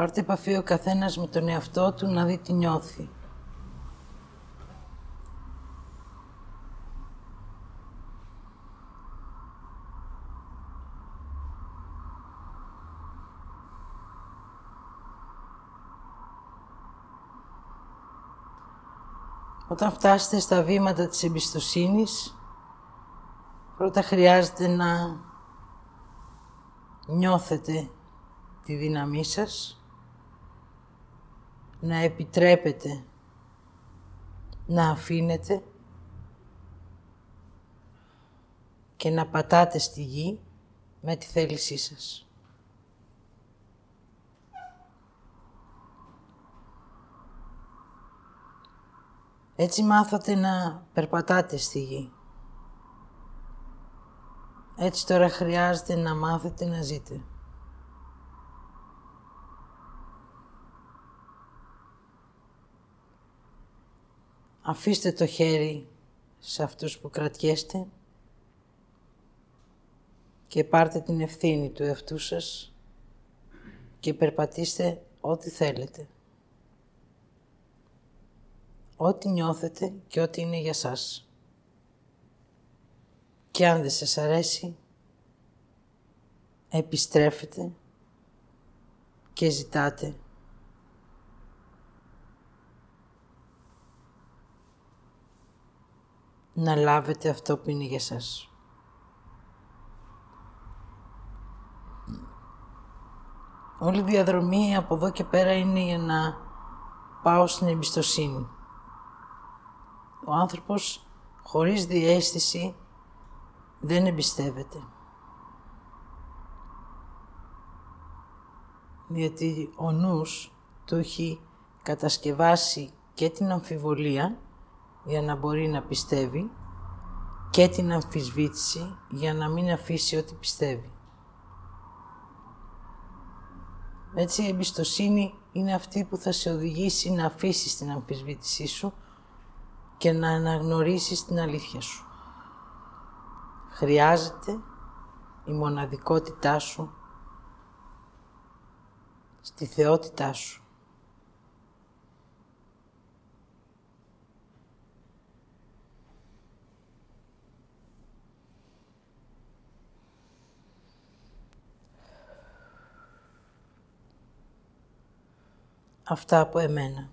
Πάρτε επαφή ο καθένας με τον εαυτό του να δει τι νιώθει. Όταν φτάσετε στα βήματα της εμπιστοσύνης, πρώτα χρειάζεται να νιώθετε τη δύναμή σας, να επιτρέπετε να αφήνετε και να πατάτε στη γη με τη θέλησή σας. Έτσι μάθατε να περπατάτε στη γη. Έτσι τώρα χρειάζεται να μάθετε να ζείτε. Αφήστε το χέρι σε αυτούς που κρατιέστε και πάρτε την ευθύνη του εαυτού σας και περπατήστε ό,τι θέλετε ό,τι νιώθετε και ό,τι είναι για σας. Και αν δεν σας αρέσει, επιστρέφετε και ζητάτε να λάβετε αυτό που είναι για σας. Όλη η διαδρομή από εδώ και πέρα είναι για να πάω στην εμπιστοσύνη ο άνθρωπος χωρίς διέστηση δεν εμπιστεύεται. Γιατί ο νους του έχει κατασκευάσει και την αμφιβολία για να μπορεί να πιστεύει και την αμφισβήτηση για να μην αφήσει ό,τι πιστεύει. Έτσι η εμπιστοσύνη είναι αυτή που θα σε οδηγήσει να αφήσεις την αμφισβήτησή σου και να αναγνωρίσεις την αλήθεια σου. Χρειάζεται η μοναδικότητά σου στη θεότητά σου. Αυτά από εμένα.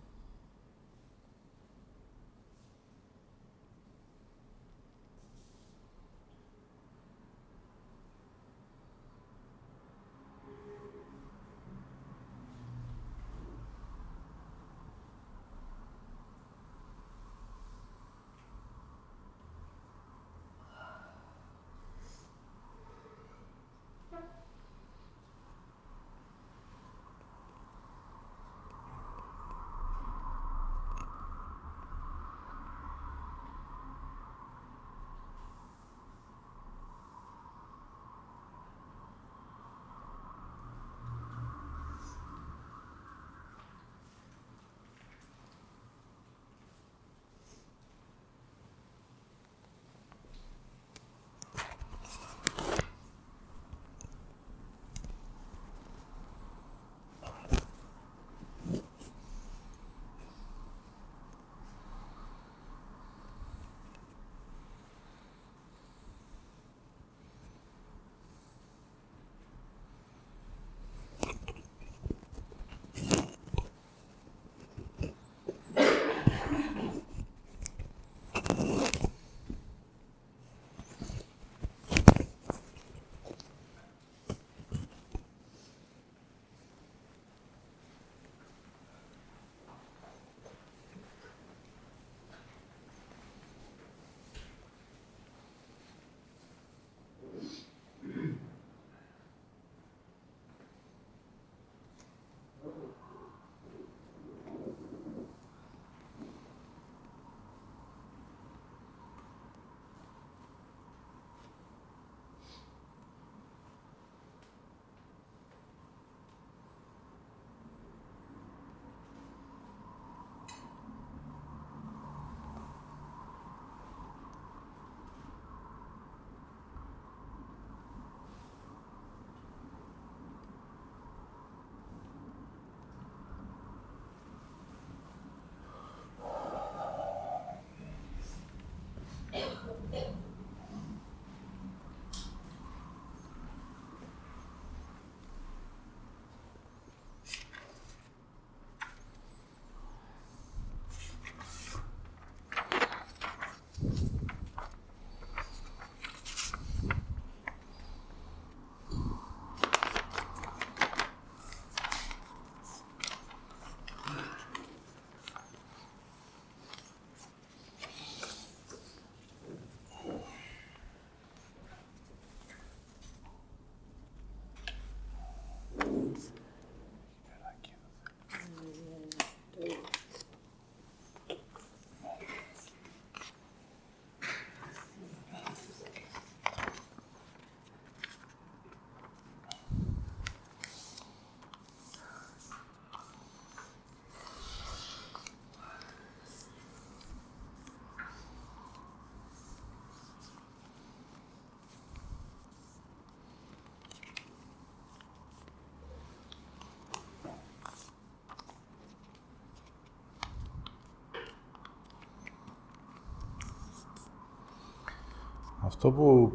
Αυτό που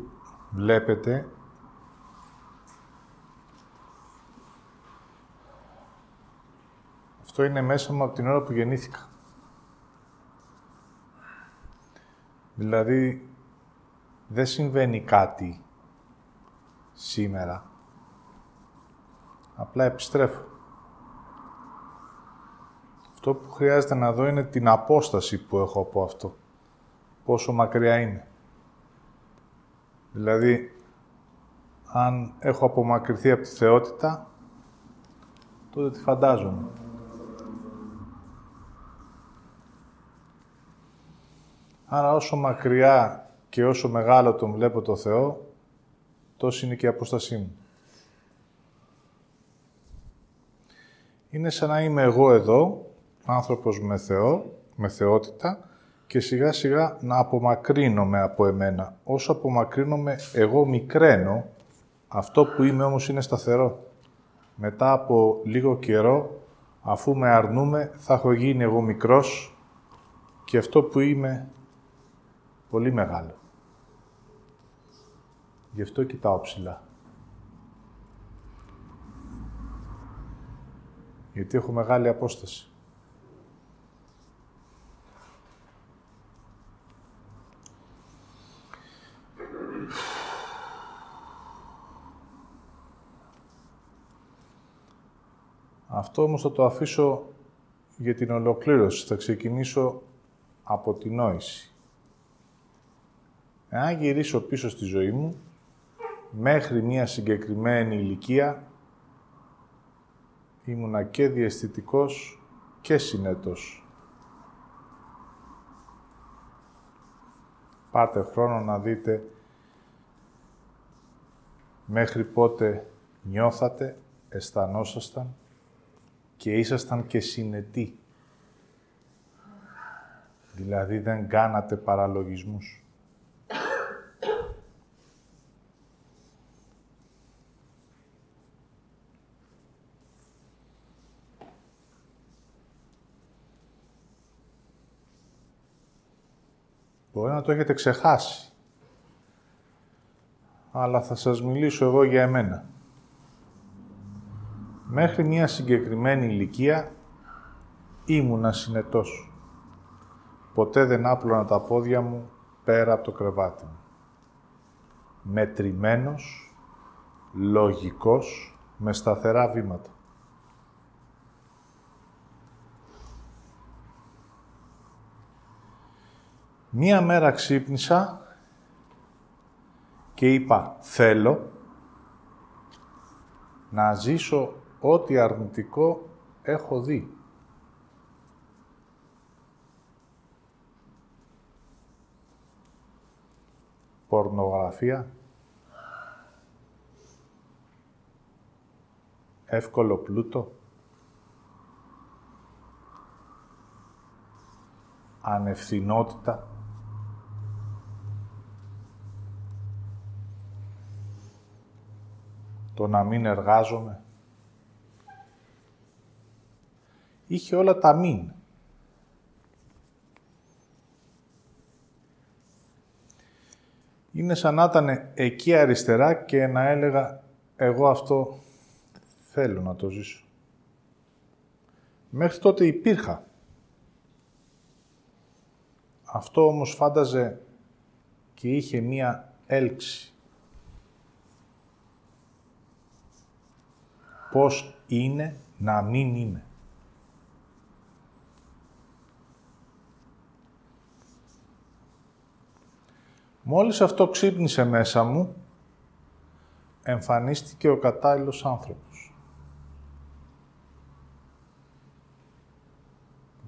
βλέπετε αυτό είναι μέσα μου από την ώρα που γεννήθηκα. Δηλαδή, δεν συμβαίνει κάτι σήμερα. Απλά επιστρέφω. Αυτό που χρειάζεται να δω είναι την απόσταση που έχω από αυτό. Πόσο μακριά είναι. Δηλαδή, αν έχω απομακρυνθεί από τη θεότητα, τότε τη φαντάζομαι. Άρα όσο μακριά και όσο μεγάλο τον βλέπω το Θεό, τόσο είναι και η απόστασή μου. Είναι σαν να είμαι εγώ εδώ, άνθρωπος με Θεό, με θεότητα, και σιγά σιγά να απομακρύνομαι από εμένα. Όσο απομακρύνομαι, εγώ μικραίνω, αυτό που είμαι όμως είναι σταθερό. Μετά από λίγο καιρό, αφού με αρνούμε, θα έχω γίνει εγώ μικρός και αυτό που είμαι πολύ μεγάλο. Γι' αυτό κοιτάω ψηλά. Γιατί έχω μεγάλη απόσταση. Αυτό όμως θα το αφήσω για την ολοκλήρωση. Θα ξεκινήσω από την νόηση. Εάν γυρίσω πίσω στη ζωή μου, μέχρι μία συγκεκριμένη ηλικία, ήμουνα και διαισθητικός και συνέτος. Πάρτε χρόνο να δείτε μέχρι πότε νιώθατε, αισθανόσασταν και ήσασταν και συνετοί. Δηλαδή δεν κάνατε παραλογισμούς. Μπορεί να το έχετε ξεχάσει. Αλλά θα σας μιλήσω εγώ για εμένα. Μέχρι μια συγκεκριμένη ηλικία ήμουνα συνετός. Ποτέ δεν άπλωνα τα πόδια μου πέρα από το κρεβάτι μου. Μετρημένος, λογικός, με σταθερά βήματα. Μία μέρα ξύπνησα και είπα θέλω να ζήσω ό,τι αρνητικό έχω δει. Πορνογραφία. Εύκολο πλούτο. Ανευθυνότητα. Το να μην εργάζομαι. Είχε όλα τα μην. Είναι σαν να ήταν εκεί αριστερά και να έλεγα εγώ αυτό θέλω να το ζήσω. Μέχρι τότε υπήρχα. Αυτό όμως φάνταζε και είχε μία έλξη. Πώς είναι να μην είμαι. Μόλις αυτό ξύπνησε μέσα μου, εμφανίστηκε ο κατάλληλος άνθρωπος.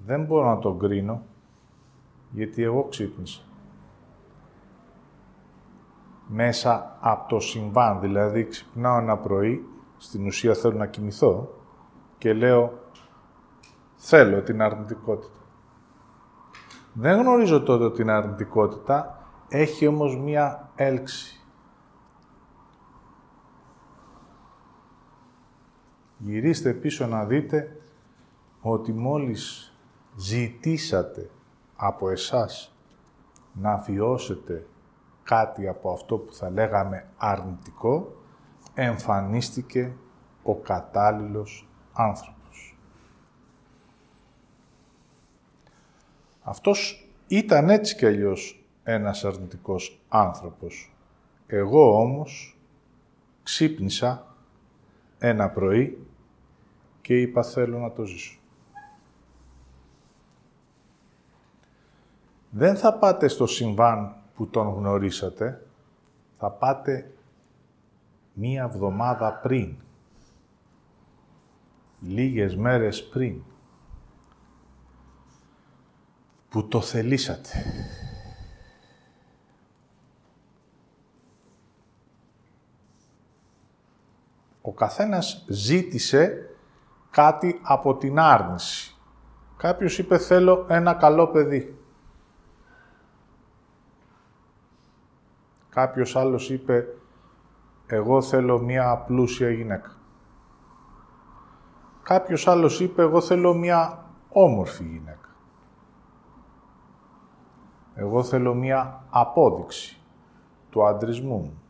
Δεν μπορώ να τον κρίνω, γιατί εγώ ξύπνησα. Μέσα από το συμβάν, δηλαδή ξυπνάω ένα πρωί, στην ουσία θέλω να κοιμηθώ και λέω θέλω την αρνητικότητα. Δεν γνωρίζω τότε την αρνητικότητα, έχει όμως μία έλξη. Γυρίστε πίσω να δείτε ότι μόλις ζητήσατε από εσάς να βιώσετε κάτι από αυτό που θα λέγαμε αρνητικό, εμφανίστηκε ο κατάλληλος άνθρωπος. Αυτός ήταν έτσι κι αλλιώς ένας αρνητικός άνθρωπος. Εγώ όμως ξύπνησα ένα πρωί και είπα θέλω να το ζήσω. Δεν θα πάτε στο συμβάν που τον γνωρίσατε, θα πάτε μία εβδομάδα πριν, λίγες μέρες πριν, που το θελήσατε. Ο καθένας ζήτησε κάτι από την άρνηση. Κάποιος είπε θέλω ένα καλό παιδί. Κάποιος άλλος είπε εγώ θέλω μία απλούσια γυναίκα. Κάποιος άλλος είπε εγώ θέλω μία όμορφη γυναίκα. Εγώ θέλω μία απόδειξη του αντρισμού μου.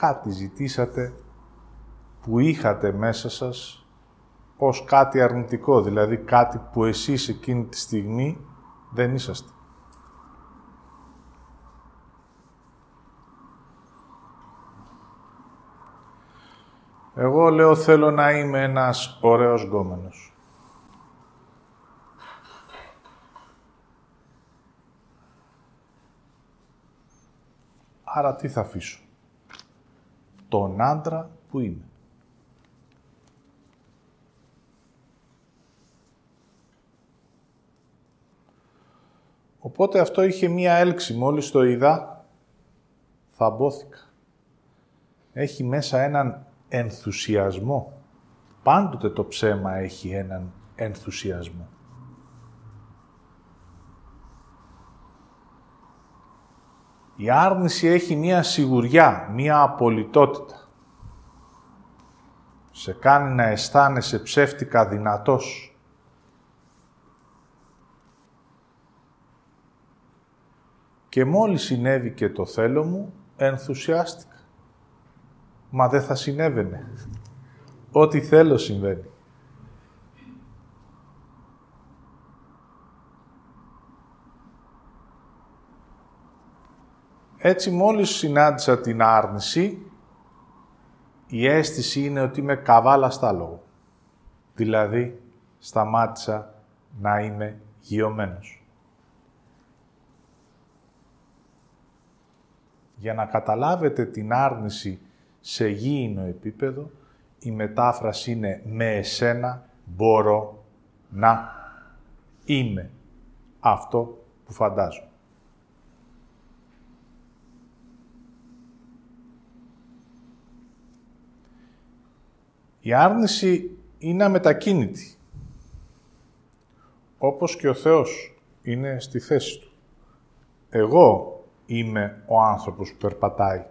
Κάτι ζητήσατε που είχατε μέσα σας ως κάτι αρνητικό, δηλαδή κάτι που εσείς εκείνη τη στιγμή δεν είσαστε. Εγώ λέω θέλω να είμαι ένας ωραίος γκόμενος. Άρα τι θα αφήσω; Τον άντρα που είμαι. Οπότε αυτό είχε μία έλξη. Μόλις το είδα, θα μπόθηκα. Έχει μέσα έναν ενθουσιασμό. Πάντοτε το ψέμα έχει έναν ενθουσιασμό. Η άρνηση έχει μία σιγουριά, μία απολυτότητα. Σε κάνει να αισθάνεσαι ψεύτικα δυνατός. Και μόλις συνέβη και το θέλω μου, ενθουσιάστηκα. Μα δεν θα συνέβαινε. Ό,τι θέλω συμβαίνει. Έτσι μόλις συνάντησα την άρνηση, η αίσθηση είναι ότι είμαι καβάλα στάλογο. Δηλαδή, σταμάτησα να είμαι γιωμένος. Για να καταλάβετε την άρνηση σε γήινο επίπεδο, η μετάφραση είναι «με εσένα μπορώ να είμαι αυτό που φαντάζομαι». Η άρνηση είναι αμετακίνητη. Όπως και ο Θεός είναι στη θέση Του. Εγώ είμαι ο άνθρωπος που περπατάει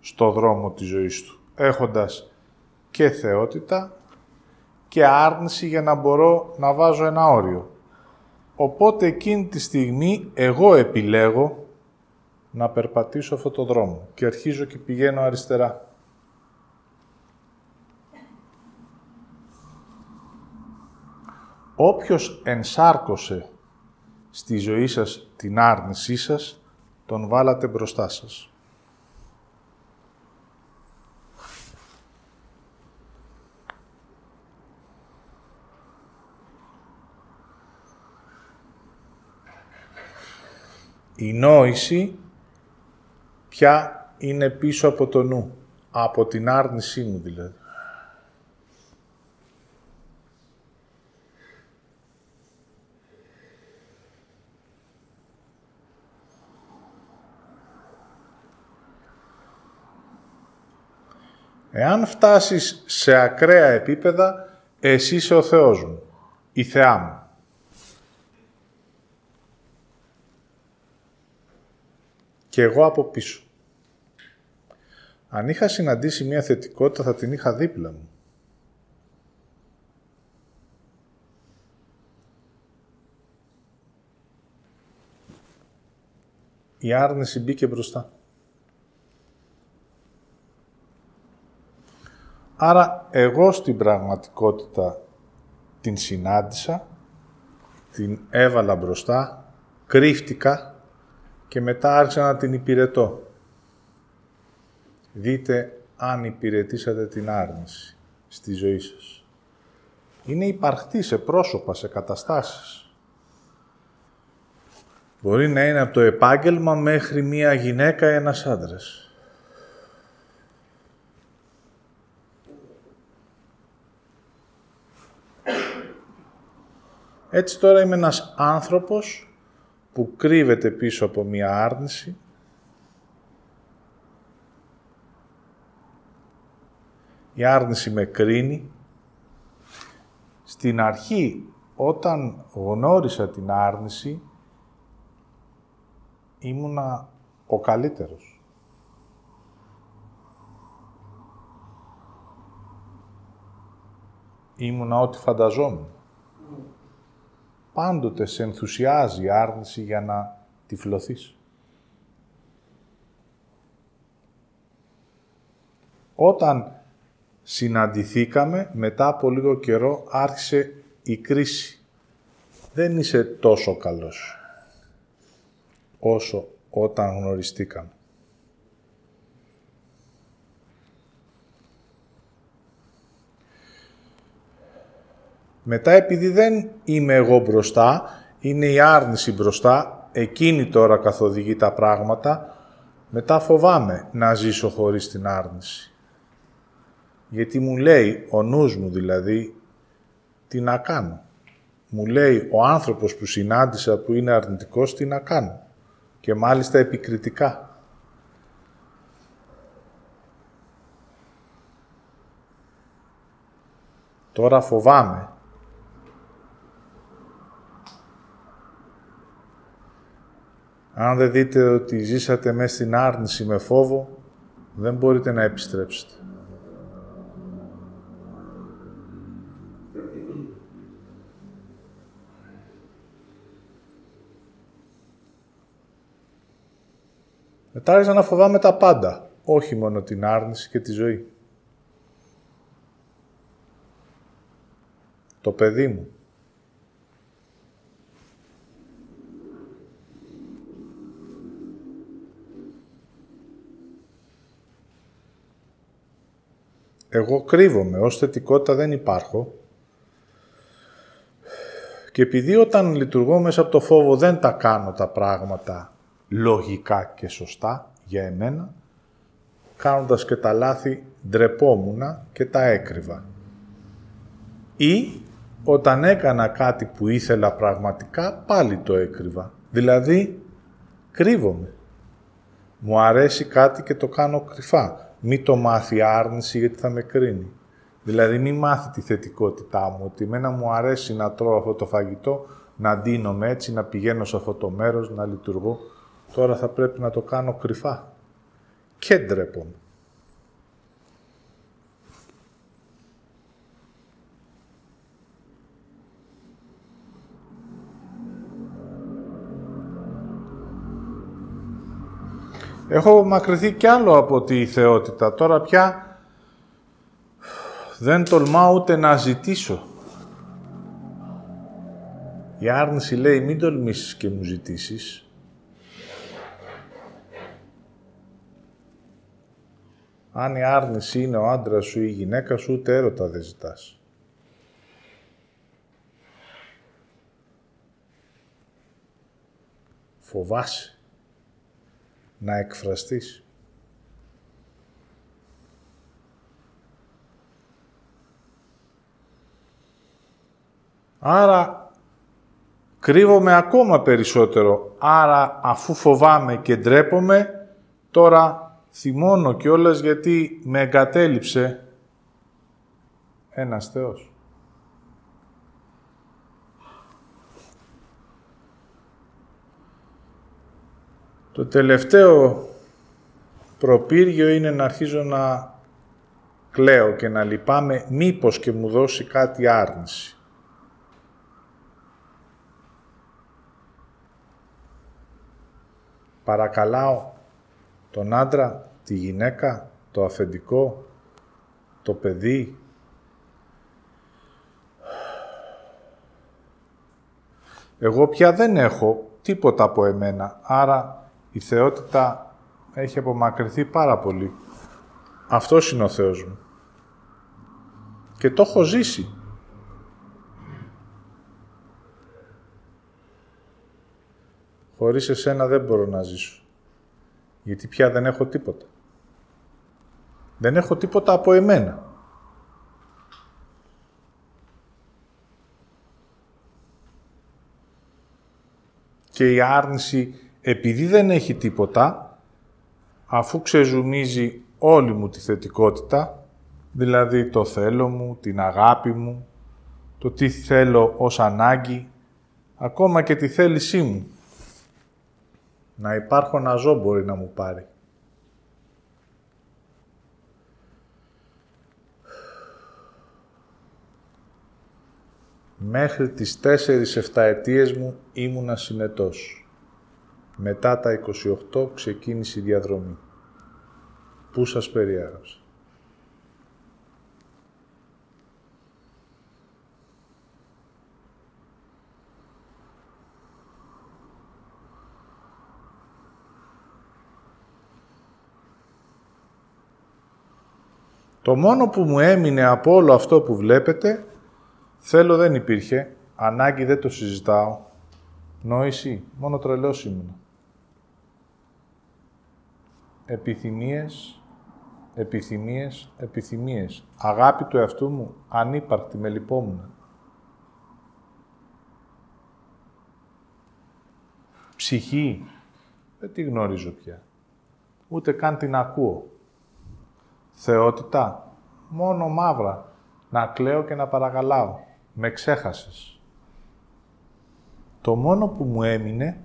στο δρόμο της ζωής του, έχοντας και θεότητα και άρνηση για να μπορώ να βάζω ένα όριο. Οπότε εκείνη τη στιγμή εγώ επιλέγω να περπατήσω αυτό το δρόμο και αρχίζω και πηγαίνω αριστερά. Όποιος ενσάρκωσε στη ζωή σας την άρνησή σας, τον βάλατε μπροστά σας. Η νόηση πια είναι πίσω από το νου, από την άρνησή μου δηλαδή. Εάν φτάσεις σε ακραία επίπεδα, εσύ είσαι ο Θεός μου, η Θεά μου. Και εγώ από πίσω. Αν είχα συναντήσει μια θετικότητα, θα την είχα δίπλα μου. η άρνηση μπήκε μπροστά. Άρα εγώ στην πραγματικότητα την συνάντησα, την έβαλα μπροστά, κρύφτηκα και μετά άρχισα να την υπηρετώ. Δείτε αν υπηρετήσατε την άρνηση στη ζωή σας. Είναι υπαρκτή σε πρόσωπα, σε καταστάσεις. Μπορεί να είναι από το επάγγελμα μέχρι μία γυναίκα ή ένας άντρας. Έτσι τώρα είμαι ένας άνθρωπος που κρύβεται πίσω από μία άρνηση Η άρνηση με κρίνει. Στην αρχή, όταν γνώρισα την άρνηση, ήμουνα ο καλύτερος. Ήμουνα ό,τι φανταζόμουν. Πάντοτε σε ενθουσιάζει η άρνηση για να τυφλωθείς. Όταν συναντηθήκαμε, μετά από λίγο καιρό άρχισε η κρίση. Δεν είσαι τόσο καλός όσο όταν γνωριστήκαμε. Μετά επειδή δεν είμαι εγώ μπροστά, είναι η άρνηση μπροστά, εκείνη τώρα καθοδηγεί τα πράγματα, μετά φοβάμαι να ζήσω χωρίς την άρνηση. Γιατί μου λέει, ο νους μου δηλαδή, τι να κάνω. Μου λέει ο άνθρωπος που συνάντησα που είναι αρνητικός, τι να κάνω. Και μάλιστα επικριτικά. Τώρα φοβάμαι. Αν δεν δείτε ότι ζήσατε μέσα στην άρνηση με φόβο, δεν μπορείτε να επιστρέψετε. Μετά άρχισα να φοβάμαι τα πάντα, όχι μόνο την άρνηση και τη ζωή. Το παιδί μου. Εγώ κρύβομαι, ως θετικότητα δεν υπάρχω. Και επειδή όταν λειτουργώ μέσα από το φόβο δεν τα κάνω τα πράγματα λογικά και σωστά για εμένα, κάνοντας και τα λάθη ντρεπόμουνα και τα έκρυβα. Ή όταν έκανα κάτι που ήθελα πραγματικά, πάλι το έκρυβα. Δηλαδή, κρύβομαι. Μου αρέσει κάτι και το κάνω κρυφά. Μη το μάθει άρνηση γιατί θα με κρίνει. Δηλαδή, μη μάθει τη θετικότητά μου, ότι εμένα μου αρέσει να τρώω αυτό το φαγητό, να ντύνομαι έτσι, να πηγαίνω σε αυτό το μέρος, να λειτουργώ. Τώρα θα πρέπει να το κάνω κρυφά. Και ντρέπομαι. Έχω μακρυθεί κι άλλο από τη θεότητα. Τώρα πια δεν τολμάω ούτε να ζητήσω. Η άρνηση λέει μην τολμήσεις και μου ζητήσεις. Αν η άρνηση είναι ο άντρας σου ή η γυναίκα σου, ούτε έρωτα δεν ζητάς. Φοβάσαι να εκφραστείς. Άρα κρύβομαι ακόμα περισσότερο. Άρα αφού φοβάμαι και ντρέπομαι, τώρα θυμώνω κιόλας γιατί με εγκατέλειψε ένας Θεός. Το τελευταίο προπύργιο είναι να αρχίζω να κλαίω και να λυπάμαι μήπως και μου δώσει κάτι άρνηση. Παρακαλάω τον άντρα, τη γυναίκα, το αφεντικό, το παιδί. Εγώ πια δεν έχω τίποτα από εμένα, άρα η θεότητα έχει απομακρυνθεί πάρα πολύ. Αυτός είναι ο Θεός μου. Και το έχω ζήσει. Χωρίς εσένα δεν μπορώ να ζήσω. Γιατί πια δεν έχω τίποτα. Δεν έχω τίποτα από εμένα. Και η άρνηση, επειδή δεν έχει τίποτα, αφού ξεζουμίζει όλη μου τη θετικότητα, δηλαδή το θέλω μου, την αγάπη μου, το τι θέλω ως ανάγκη, ακόμα και τη θέλησή μου. Να υπάρχω να ζω μπορεί να μου πάρει. Μέχρι τις 4-7 ετίες μου ήμουνα συνετός. Μετά τα 28 ξεκίνησε η διαδρομή. Πού σας περιέγραψα. Το μόνο που μου έμεινε από όλο αυτό που βλέπετε, θέλω δεν υπήρχε, ανάγκη δεν το συζητάω, νόηση, μόνο τρελός ήμουν. Επιθυμίες, επιθυμίες, επιθυμίες. Αγάπη του εαυτού μου, ανύπαρκτη, με λυπόμουν. Ψυχή, δεν τη γνωρίζω πια. Ούτε καν την ακούω. Θεότητα, μόνο μαύρα. Να κλαίω και να παρακαλάω. Με ξέχασες. Το μόνο που μου έμεινε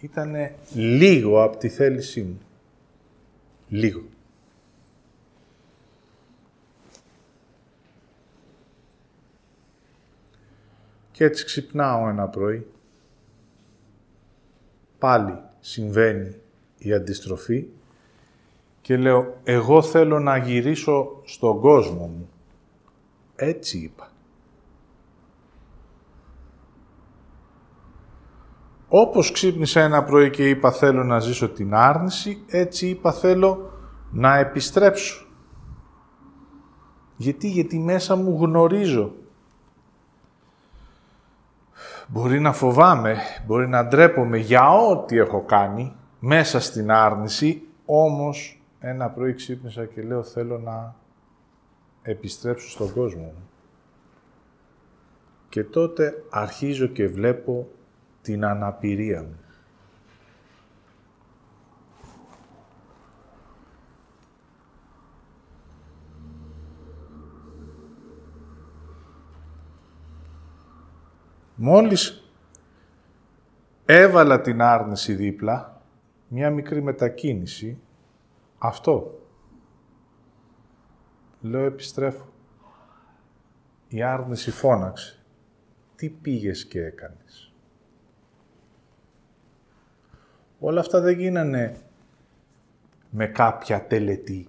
ήταν λίγο από τη θέλησή μου. Λίγο. Και έτσι ξυπνάω ένα πρωί. Πάλι συμβαίνει η αντιστροφή και λέω «Εγώ θέλω να γυρίσω στον κόσμο μου». Έτσι είπα. Όπως ξύπνησα ένα πρωί και είπα θέλω να ζήσω την άρνηση, έτσι είπα θέλω να επιστρέψω. Γιατί, γιατί μέσα μου γνωρίζω. Μπορεί να φοβάμαι, μπορεί να ντρέπομαι για ό,τι έχω κάνει μέσα στην άρνηση, όμως ένα πρωί ξύπνησα και λέω θέλω να επιστρέψω στον κόσμο μου. Και τότε αρχίζω και βλέπω την αναπηρία μου. Μόλις έβαλα την άρνηση δίπλα, μια μικρή μετακίνηση, αυτό. Λέω επιστρέφω. Η άρνηση φώναξε. Τι πήγες και έκανες; Όλα αυτά δεν γίνανε με κάποια τελετή.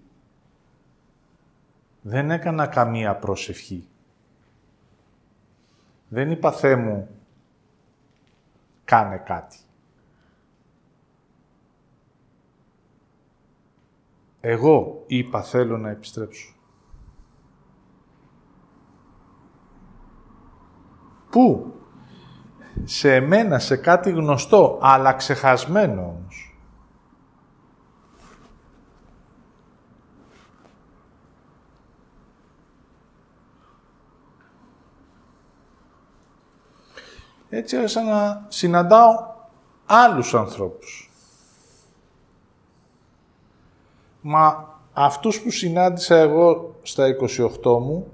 Δεν έκανα καμία προσευχή. Δεν είπα Θεέ μου, κάνε κάτι. Εγώ είπα θέλω να επιστρέψω. Πού; Σε εμένα, σε κάτι γνωστό, αλλά ξεχασμένο όμως. Έτσι άρχισα να συναντάω άλλους ανθρώπους. Μα αυτούς που συνάντησα εγώ στα 28 μου,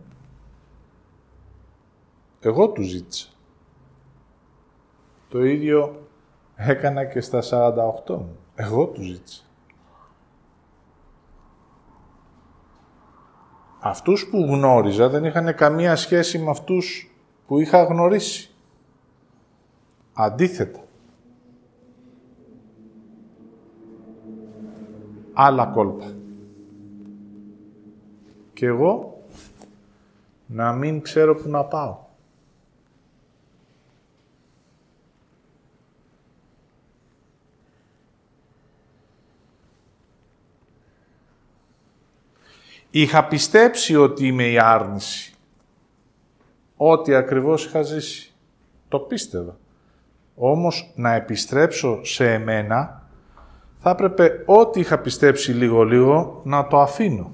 εγώ τους ζήτησα. Το ίδιο έκανα και στα 48. Εγώ του ζήτησα. Αυτούς που γνώριζα δεν είχαν καμία σχέση με αυτούς που είχα γνωρίσει. Αντίθετα. Άλλα κόλπα. Και εγώ να μην ξέρω που να πάω. Είχα πιστέψει ότι είμαι η άρνηση. Ό,τι ακριβώς είχα ζήσει. Το πίστευα. Όμως να επιστρέψω σε εμένα, θα έπρεπε ό,τι είχα πιστέψει λίγο-λίγο να το αφήνω.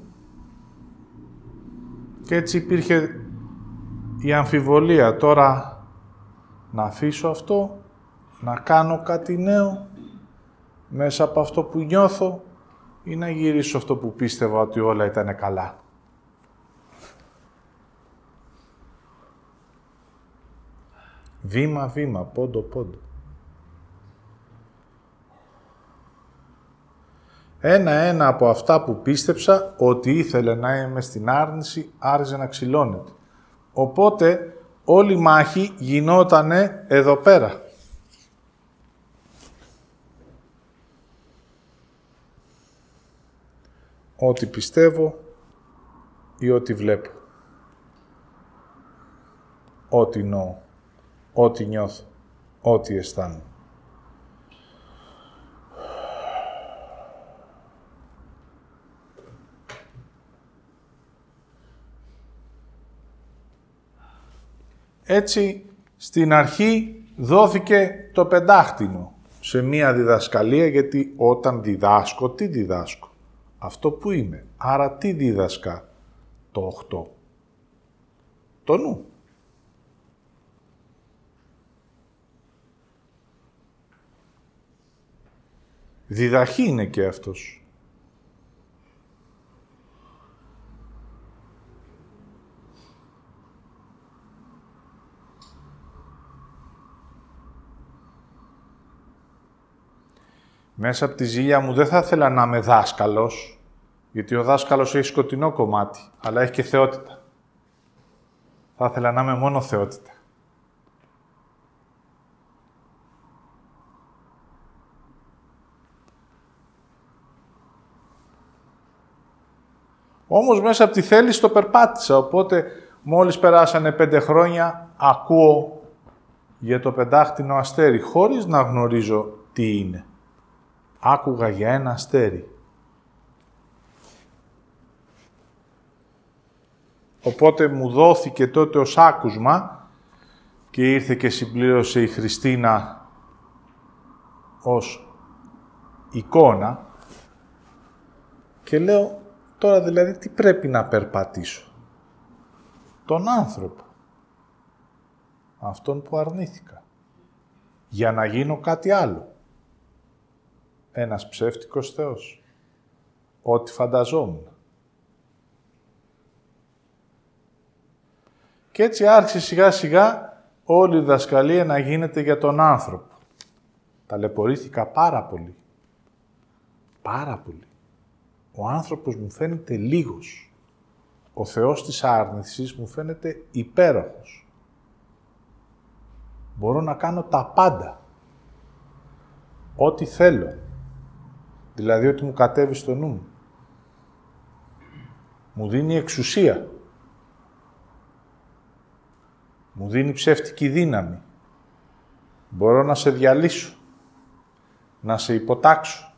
Και έτσι υπήρχε η αμφιβολία τώρα να αφήσω αυτό, να κάνω κάτι νέο μέσα από αυτό που νιώθω ή να γυρίσω αυτό που πίστευα ότι όλα ήταν καλά. Βήμα-βήμα, πόντο-πόντο. Ένα-ένα από αυτά που πίστεψα ότι ήθελε να είμαι στην άρνηση, άρχιζε να ξυλώνεται. Οπότε όλη η μάχη γινότανε εδώ πέρα. Ό,τι πιστεύω ή ό,τι βλέπω. Ό,τι νόω, ό,τι νιώθω, ό,τι αισθάνομαι. Έτσι, στην αρχή δόθηκε το πεντάχτηνο σε μία διδασκαλία, γιατί όταν διδάσκω, τι διδάσκω; Αυτό που είμαι. Άρα τι δίδασκα το 8. Το νου. Διδαχή είναι και αυτός. Μέσα από τη ζήλια μου δεν θα ήθελα να είμαι δάσκαλος, γιατί ο δάσκαλος έχει σκοτεινό κομμάτι, αλλά έχει και θεότητα. Θα ήθελα να είμαι μόνο θεότητα. Όμως μέσα από τη θέληση το περπάτησα, οπότε μόλις περάσανε πέντε χρόνια, ακούω για το πεντάχτηνο αστέρι, χωρίς να γνωρίζω τι είναι άκουγα για ένα αστέρι. Οπότε μου δόθηκε τότε ως άκουσμα και ήρθε και συμπλήρωσε η Χριστίνα ως εικόνα και λέω τώρα δηλαδή τι πρέπει να περπατήσω; Τον άνθρωπο. Αυτόν που αρνήθηκα. Για να γίνω κάτι άλλο ένας ψεύτικος Θεός. Ό,τι φανταζόμουν. Και έτσι άρχισε σιγά σιγά όλη η διδασκαλία να γίνεται για τον άνθρωπο. Ταλαιπωρήθηκα πάρα πολύ. Πάρα πολύ. Ο άνθρωπος μου φαίνεται λίγος. Ο Θεός της άρνησης μου φαίνεται υπέροχος. Μπορώ να κάνω τα πάντα. Ό,τι θέλω. Δηλαδή ότι μου κατέβει στο νου μου. Μου δίνει εξουσία. Μου δίνει ψεύτικη δύναμη. Μπορώ να σε διαλύσω. Να σε υποτάξω.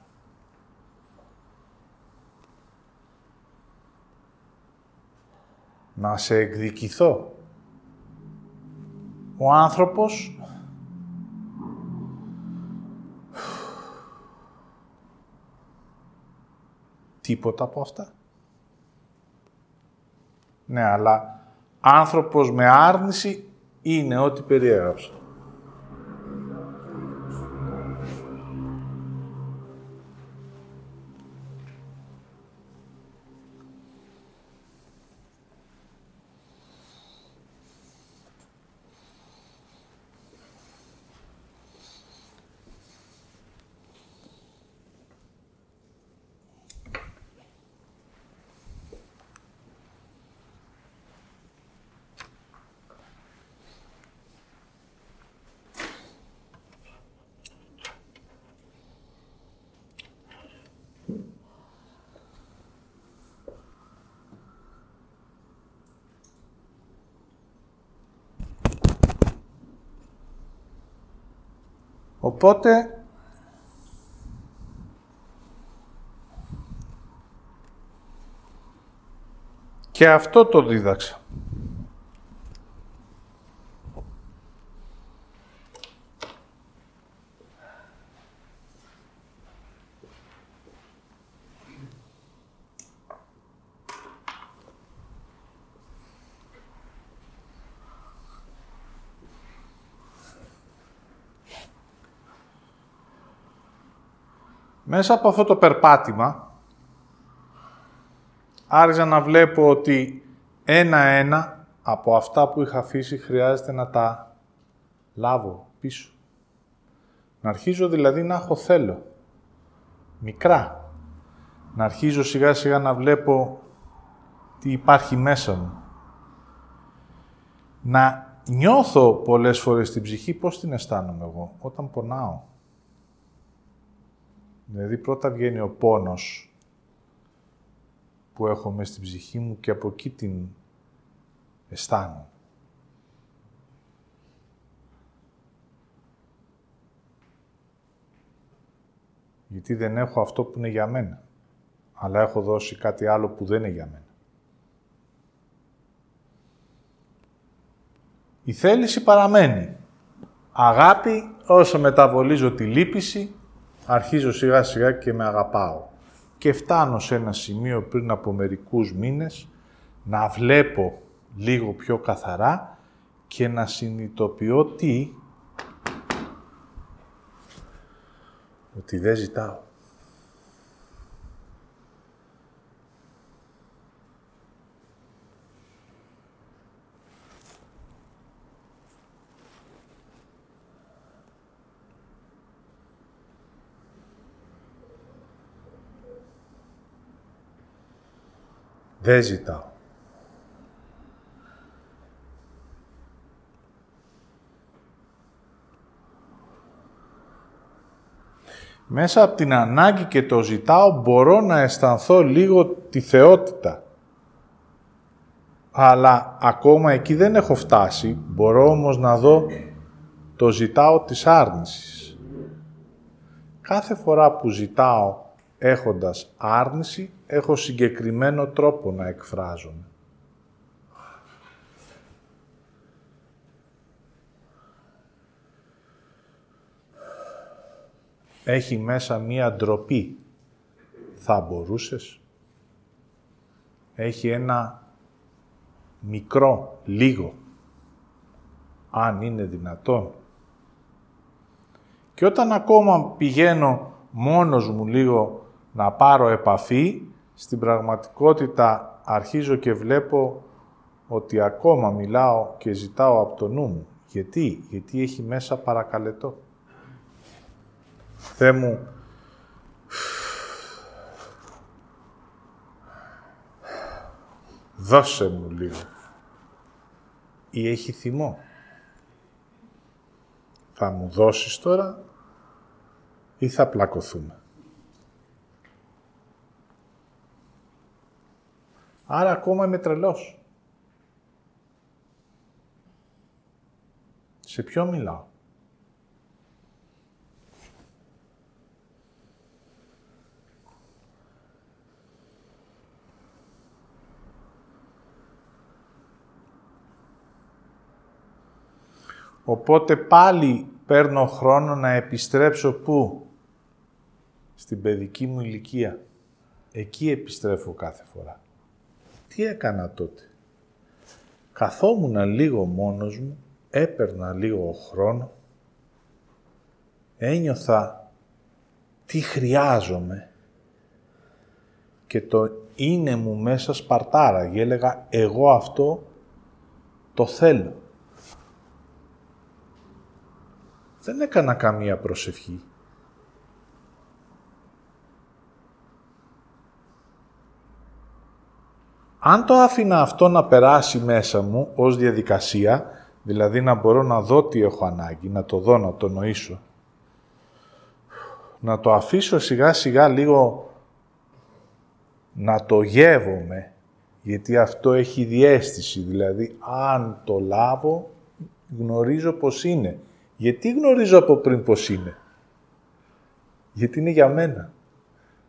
Να σε εκδικηθώ. Ο άνθρωπος τίποτα από αυτά. Ναι, αλλά άνθρωπος με άρνηση είναι ό,τι περιέγραψα. Οπότε, και αυτό το δίδαξα. Μέσα από αυτό το περπάτημα, άρχισα να βλέπω ότι ένα-ένα από αυτά που είχα αφήσει χρειάζεται να τα λάβω πίσω. Να αρχίζω δηλαδή να έχω θέλω. Μικρά. Να αρχίζω σιγά σιγά να βλέπω τι υπάρχει μέσα μου. Να νιώθω πολλές φορές την ψυχή πώς την αισθάνομαι εγώ όταν πονάω. Δηλαδή πρώτα βγαίνει ο πόνος που έχω μέσα στην ψυχή μου και από εκεί την αισθάνομαι. Γιατί δεν έχω αυτό που είναι για μένα. Αλλά έχω δώσει κάτι άλλο που δεν είναι για μένα. Η θέληση παραμένει. Αγάπη όσο μεταβολίζω τη λύπηση αρχίζω σιγά σιγά και με αγαπάω. Και φτάνω σε ένα σημείο πριν από μερικούς μήνες να βλέπω λίγο πιο καθαρά και να συνειδητοποιώ τι, ότι δεν ζητάω. Δεν ζητάω. Μέσα από την ανάγκη και το ζητάω μπορώ να αισθανθώ λίγο τη θεότητα. Αλλά ακόμα εκεί δεν έχω φτάσει. Μπορώ όμως να δω το ζητάω της άρνησης. Κάθε φορά που ζητάω έχοντας άρνηση, έχω συγκεκριμένο τρόπο να εκφράζομαι. Έχει μέσα μία ντροπή. Θα μπορούσες; Έχει ένα μικρό, λίγο, αν είναι δυνατόν. Και όταν ακόμα πηγαίνω μόνος μου λίγο να πάρω επαφή, στην πραγματικότητα αρχίζω και βλέπω ότι ακόμα μιλάω και ζητάω από το νου μου. Γιατί, γιατί έχει μέσα παρακαλετό. Θεέ μου, δώσε μου λίγο. Ή έχει θυμό. Θα μου δώσεις τώρα ή θα πλακωθούμε. Άρα ακόμα είμαι τρελός. Σε ποιο μιλάω; Οπότε πάλι παίρνω χρόνο να επιστρέψω πού; Στην παιδική μου ηλικία. Εκεί επιστρέφω κάθε φορά. Τι έκανα τότε; Καθόμουν λίγο μόνος μου, έπαιρνα λίγο χρόνο, ένιωθα τι χρειάζομαι και το είναι μου μέσα σπαρτάρα. Και έλεγα, εγώ αυτό το θέλω. Δεν έκανα καμία προσευχή. Αν το άφηνα αυτό να περάσει μέσα μου ως διαδικασία, δηλαδή να μπορώ να δω τι έχω ανάγκη, να το δω, να το νοήσω, να το αφήσω σιγά σιγά λίγο να το γεύομαι, γιατί αυτό έχει διέστηση, δηλαδή αν το λάβω γνωρίζω πως είναι, Γιατί γνωρίζω από πριν πώς είναι; Γιατί είναι για μένα.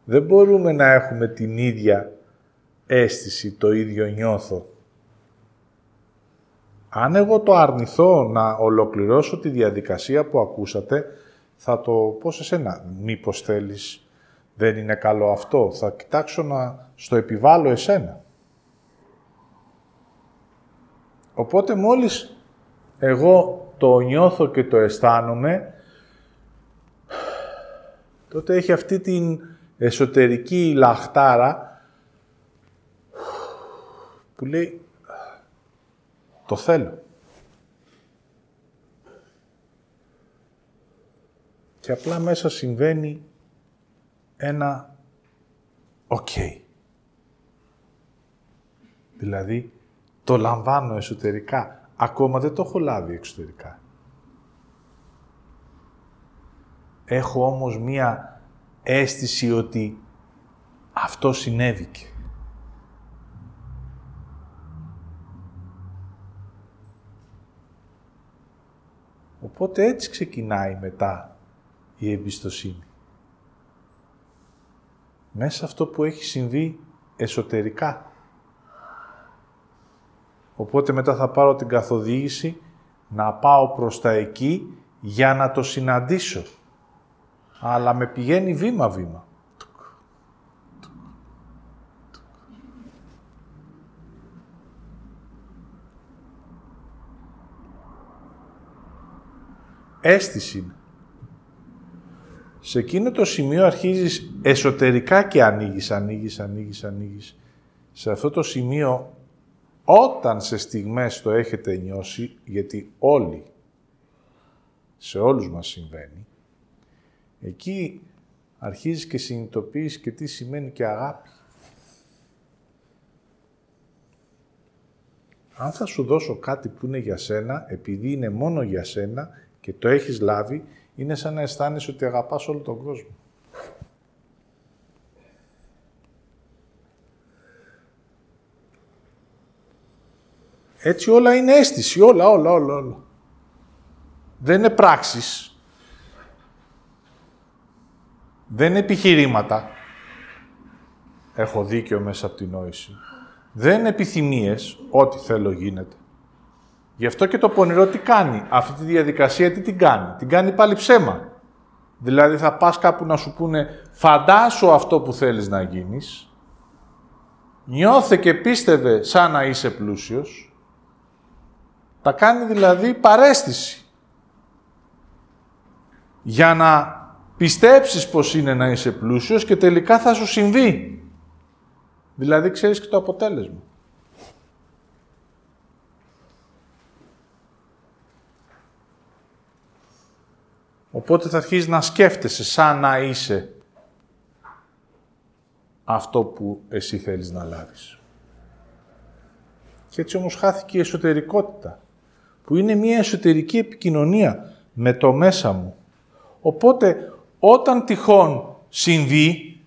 Δεν μπορούμε να έχουμε την ίδια αίσθηση, το ίδιο νιώθω. Αν εγώ το αρνηθώ να ολοκληρώσω τη διαδικασία που ακούσατε, θα το πω σε σένα. Μήπως θέλεις, δεν είναι καλό αυτό. Θα κοιτάξω να στο επιβάλλω εσένα. Οπότε μόλις εγώ το νιώθω και το αισθάνομαι, τότε έχει αυτή την εσωτερική λαχτάρα που λέει το θέλω. Και απλά μέσα συμβαίνει ένα οκ. Δηλαδή, το λαμβάνω εσωτερικά. Ακόμα δεν το έχω λάβει εξωτερικά. Έχω όμως μία αίσθηση ότι αυτό συνέβηκε. Οπότε έτσι ξεκινάει μετά η εμπιστοσύνη. Μέσα αυτό που έχει συμβεί εσωτερικά. Οπότε μετά θα πάρω την καθοδήγηση να πάω προς τα εκεί για να το συναντήσω. Αλλά με πηγαίνει βήμα-βήμα. Αίσθηση Σε εκείνο το σημείο αρχίζεις εσωτερικά και ανοίγεις, ανοίγεις, ανοίγεις, ανοίγεις. Σε αυτό το σημείο όταν σε στιγμές το έχετε νιώσει, γιατί όλοι, σε όλους μας συμβαίνει, εκεί αρχίζεις και συνειδητοποιείς και τι σημαίνει και αγάπη. Αν θα σου δώσω κάτι που είναι για σένα, επειδή είναι μόνο για σένα και το έχεις λάβει, είναι σαν να αισθάνεσαι ότι αγαπάς όλο τον κόσμο. Έτσι όλα είναι αίσθηση, όλα, όλα, όλα, όλα. Δεν είναι πράξεις. Δεν είναι επιχειρήματα. Έχω δίκιο μέσα από την νόηση. Δεν είναι επιθυμίες, ό,τι θέλω γίνεται. Γι' αυτό και το πονηρό τι κάνει. Αυτή τη διαδικασία τι την κάνει; Την κάνει πάλι ψέμα. Δηλαδή θα πας κάπου να σου πούνε φαντάσου αυτό που θέλεις να γίνεις. Νιώθε και πίστευε σαν να είσαι πλούσιος. Τα κάνει δηλαδή παρέστηση. Για να πιστέψεις πως είναι να είσαι πλούσιος και τελικά θα σου συμβεί. Δηλαδή ξέρεις και το αποτέλεσμα. Οπότε θα αρχίσεις να σκέφτεσαι σαν να είσαι αυτό που εσύ θέλεις να λάβεις. Και έτσι όμως χάθηκε η εσωτερικότητα που είναι μια εσωτερική επικοινωνία με το μέσα μου. Οπότε, όταν τυχόν συμβεί,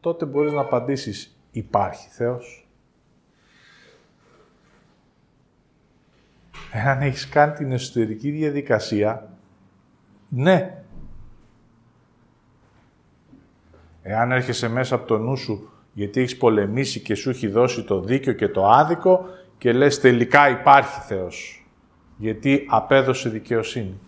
τότε μπορείς να απαντήσεις «Υπάρχει Θεός». Εάν έχεις κάνει την εσωτερική διαδικασία, ναι. Εάν έρχεσαι μέσα από το νου σου γιατί έχεις πολεμήσει και σου έχει δώσει το δίκιο και το άδικο, και λες τελικά υπάρχει Θεός, γιατί απέδωσε δικαιοσύνη.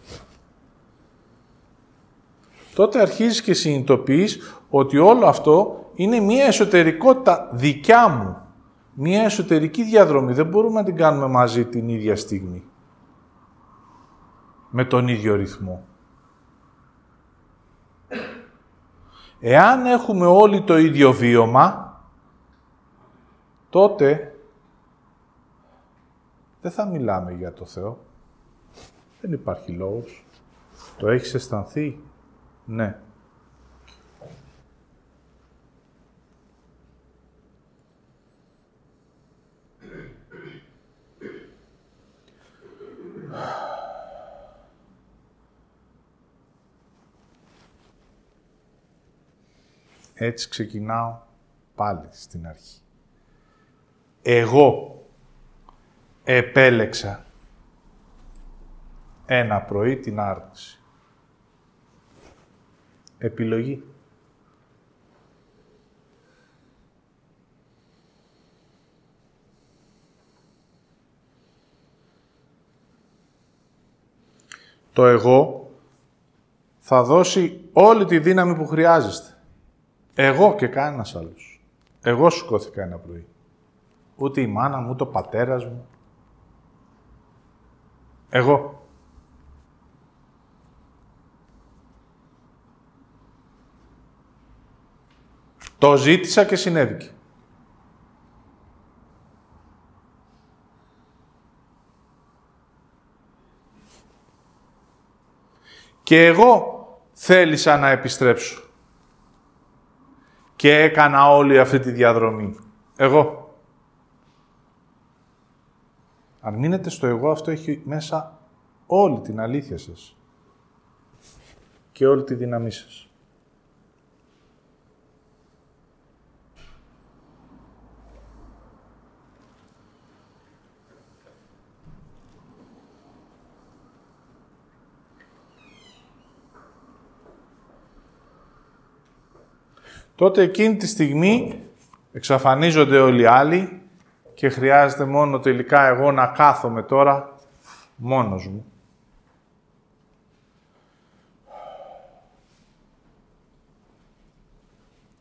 Τότε αρχίζεις και συνειδητοποιείς ότι όλο αυτό είναι μία εσωτερικότητα δικιά μου. Μία εσωτερική διαδρομή. Δεν μπορούμε να την κάνουμε μαζί την ίδια στιγμή. Με τον ίδιο ρυθμό. Εάν έχουμε όλοι το ίδιο βίωμα, τότε δεν θα μιλάμε για το Θεό. Δεν υπάρχει λόγος. Το έχεις αισθανθεί; Ναι. Έτσι ξεκινάω πάλι στην αρχή. Εγώ επέλεξα ένα πρωί την άρνηση. Επιλογή. Το εγώ θα δώσει όλη τη δύναμη που χρειάζεστε. Εγώ και κανένας άλλος. Εγώ σηκώθηκα ένα πρωί. Ούτε η μάνα μου, ούτε ο πατέρας μου. Εγώ. Το ζήτησα και συνέβηκε. Και εγώ θέλησα να επιστρέψω. Και έκανα όλη αυτή τη διαδρομή. Εγώ. Αν μείνετε στο εγώ, αυτό έχει μέσα όλη την αλήθεια σας. Και όλη τη δύναμή σας. Τότε εκείνη τη στιγμή εξαφανίζονται όλοι οι άλλοι και χρειάζεται μόνο τελικά εγώ να κάθομαι τώρα μόνος μου.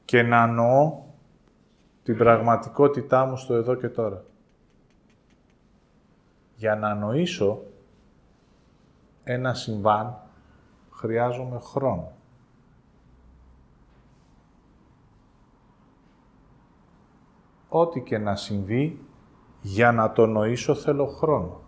Και να νοώ την πραγματικότητά μου στο εδώ και τώρα. Για να νοήσω ένα συμβάν χρειάζομαι χρόνο. Ό,τι και να συμβεί, για να το νοήσω θέλω χρόνο.